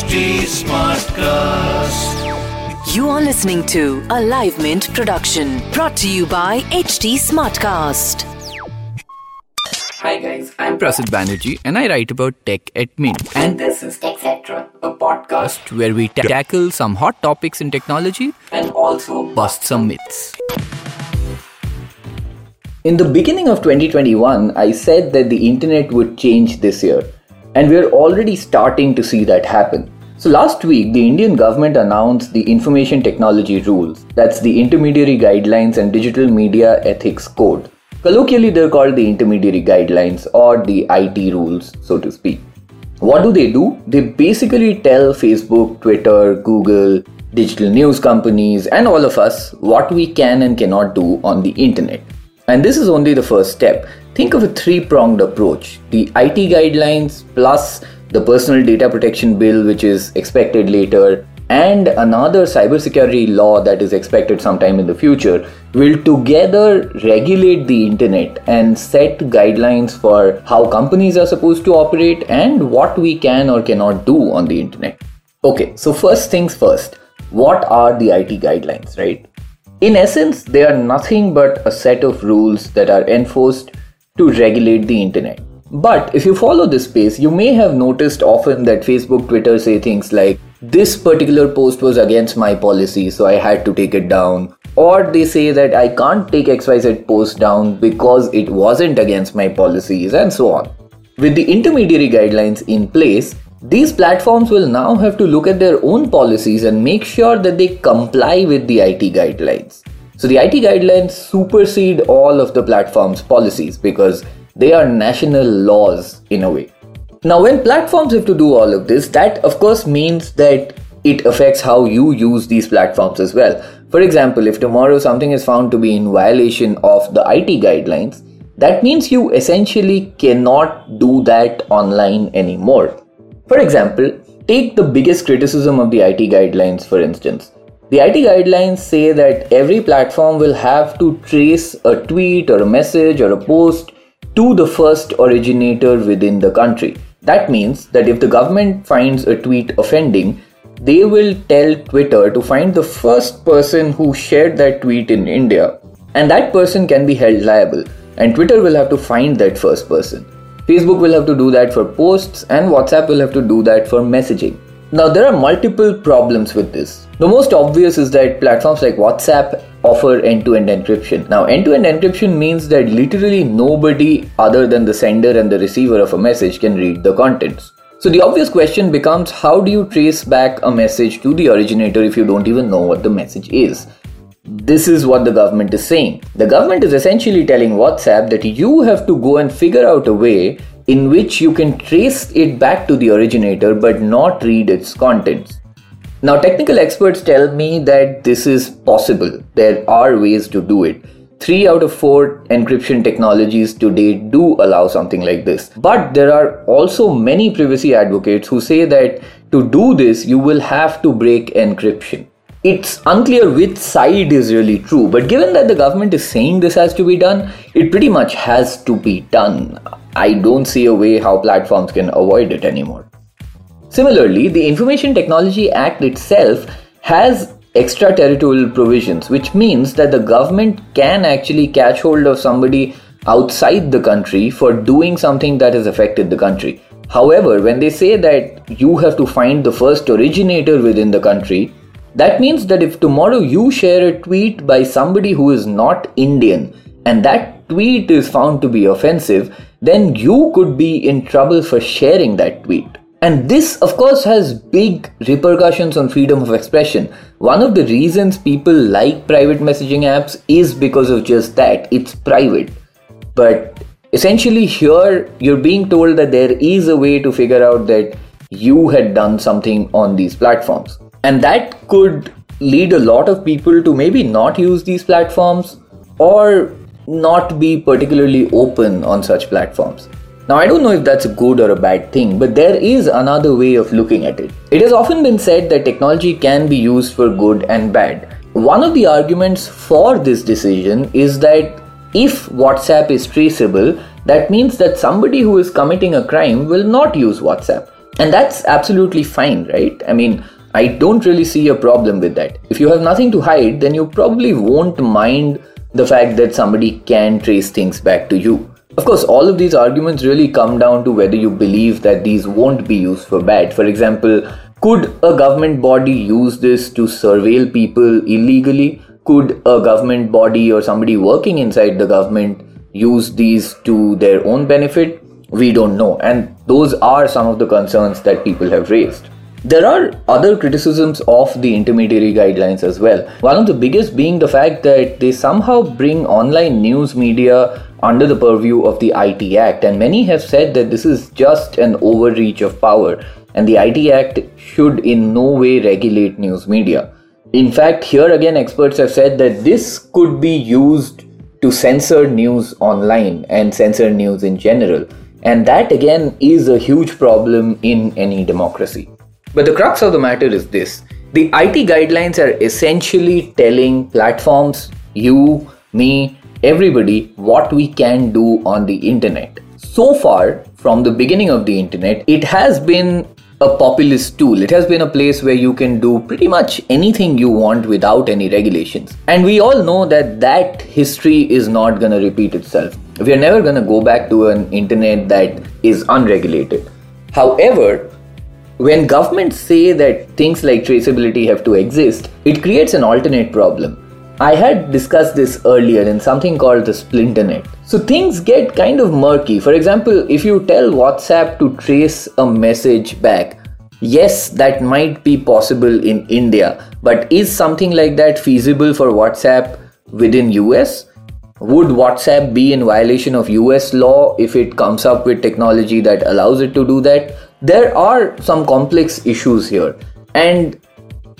HT Smartcast. You are listening to a Live Mint production brought to you by HT Smartcast. Hi guys, I'm Prasid Banerjee and I write about tech at Mint. And this is TechCetra, a podcast where we ta- tackle some hot topics in technology and also bust some myths. In the beginning of 2021, I said that the internet would change this year, and we're already starting to see that happen. So, last week, the Indian government announced the Information Technology Rules that's the Intermediary Guidelines and Digital Media Ethics Code. Colloquially, they're called the Intermediary Guidelines or the IT rules, so to speak. What do they do? They basically tell Facebook, Twitter, Google, digital news companies, and all of us what we can and cannot do on the internet. And this is only the first step. Think of a three pronged approach the IT guidelines plus the personal data protection bill, which is expected later, and another cybersecurity law that is expected sometime in the future will together regulate the internet and set guidelines for how companies are supposed to operate and what we can or cannot do on the internet. Okay, so first things first, what are the IT guidelines, right? In essence, they are nothing but a set of rules that are enforced to regulate the internet. But if you follow this space, you may have noticed often that Facebook, Twitter say things like, this particular post was against my policy, so I had to take it down. Or they say that I can't take XYZ post down because it wasn't against my policies, and so on. With the intermediary guidelines in place, these platforms will now have to look at their own policies and make sure that they comply with the IT guidelines. So the IT guidelines supersede all of the platform's policies because they are national laws in a way. Now, when platforms have to do all of this, that of course means that it affects how you use these platforms as well. For example, if tomorrow something is found to be in violation of the IT guidelines, that means you essentially cannot do that online anymore. For example, take the biggest criticism of the IT guidelines, for instance. The IT guidelines say that every platform will have to trace a tweet or a message or a post to the first originator within the country. That means that if the government finds a tweet offending, they will tell Twitter to find the first person who shared that tweet in India, and that person can be held liable, and Twitter will have to find that first person. Facebook will have to do that for posts, and WhatsApp will have to do that for messaging. Now, there are multiple problems with this. The most obvious is that platforms like WhatsApp offer end to end encryption. Now, end to end encryption means that literally nobody other than the sender and the receiver of a message can read the contents. So, the obvious question becomes how do you trace back a message to the originator if you don't even know what the message is? This is what the government is saying. The government is essentially telling WhatsApp that you have to go and figure out a way in which you can trace it back to the originator but not read its contents. Now, technical experts tell me that this is possible. There are ways to do it. Three out of four encryption technologies today do allow something like this. But there are also many privacy advocates who say that to do this, you will have to break encryption it's unclear which side is really true, but given that the government is saying this has to be done, it pretty much has to be done. I don't see a way how platforms can avoid it anymore. Similarly, the Information Technology Act itself has extraterritorial provisions, which means that the government can actually catch hold of somebody outside the country for doing something that has affected the country. However, when they say that you have to find the first originator within the country, that means that if tomorrow you share a tweet by somebody who is not Indian and that tweet is found to be offensive, then you could be in trouble for sharing that tweet. And this, of course, has big repercussions on freedom of expression. One of the reasons people like private messaging apps is because of just that it's private. But essentially, here you're being told that there is a way to figure out that you had done something on these platforms. And that could lead a lot of people to maybe not use these platforms or not be particularly open on such platforms. Now, I don't know if that's a good or a bad thing, but there is another way of looking at it. It has often been said that technology can be used for good and bad. One of the arguments for this decision is that if WhatsApp is traceable, that means that somebody who is committing a crime will not use WhatsApp And that's absolutely fine, right? I mean, I don't really see a problem with that. If you have nothing to hide, then you probably won't mind the fact that somebody can trace things back to you. Of course, all of these arguments really come down to whether you believe that these won't be used for bad. For example, could a government body use this to surveil people illegally? Could a government body or somebody working inside the government use these to their own benefit? We don't know. And those are some of the concerns that people have raised. There are other criticisms of the intermediary guidelines as well. One of the biggest being the fact that they somehow bring online news media under the purview of the IT Act, and many have said that this is just an overreach of power, and the IT Act should in no way regulate news media. In fact, here again, experts have said that this could be used to censor news online and censor news in general. And that again is a huge problem in any democracy. But the crux of the matter is this the IT guidelines are essentially telling platforms, you, me, everybody, what we can do on the internet. So far, from the beginning of the internet, it has been a populist tool. It has been a place where you can do pretty much anything you want without any regulations. And we all know that that history is not going to repeat itself. We are never going to go back to an internet that is unregulated. However, when governments say that things like traceability have to exist, it creates an alternate problem. I had discussed this earlier in something called the splinternet. So things get kind of murky. For example, if you tell WhatsApp to trace a message back, yes, that might be possible in India, but is something like that feasible for WhatsApp within US? Would WhatsApp be in violation of US law if it comes up with technology that allows it to do that? There are some complex issues here. And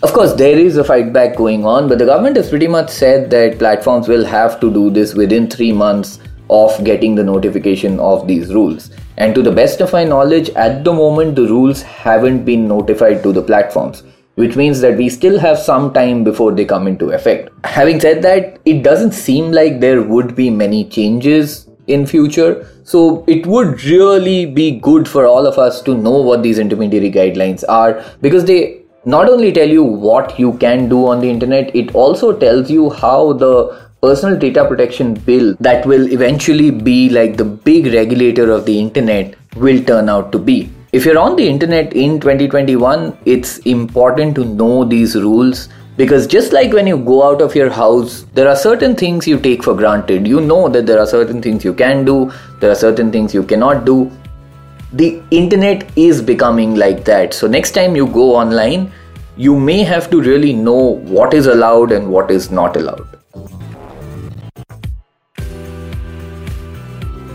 of course, there is a fight back going on, but the government has pretty much said that platforms will have to do this within three months of getting the notification of these rules. And to the best of my knowledge, at the moment, the rules haven't been notified to the platforms, which means that we still have some time before they come into effect. Having said that, it doesn't seem like there would be many changes in future. So it would really be good for all of us to know what these intermediary guidelines are because they not only tell you what you can do on the internet it also tells you how the personal data protection bill that will eventually be like the big regulator of the internet will turn out to be. If you're on the internet in 2021 it's important to know these rules because just like when you go out of your house, there are certain things you take for granted. You know that there are certain things you can do, there are certain things you cannot do. The internet is becoming like that. So, next time you go online, you may have to really know what is allowed and what is not allowed.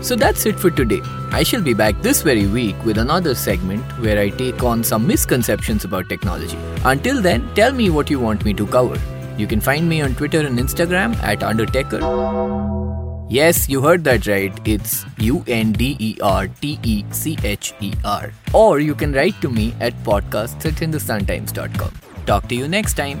So that's it for today. I shall be back this very week with another segment where I take on some misconceptions about technology. Until then, tell me what you want me to cover. You can find me on Twitter and Instagram at Undertaker. Yes, you heard that right. It's U N D E R T E C H E R. Or you can write to me at podcasts at hindustantimes.com. Talk to you next time.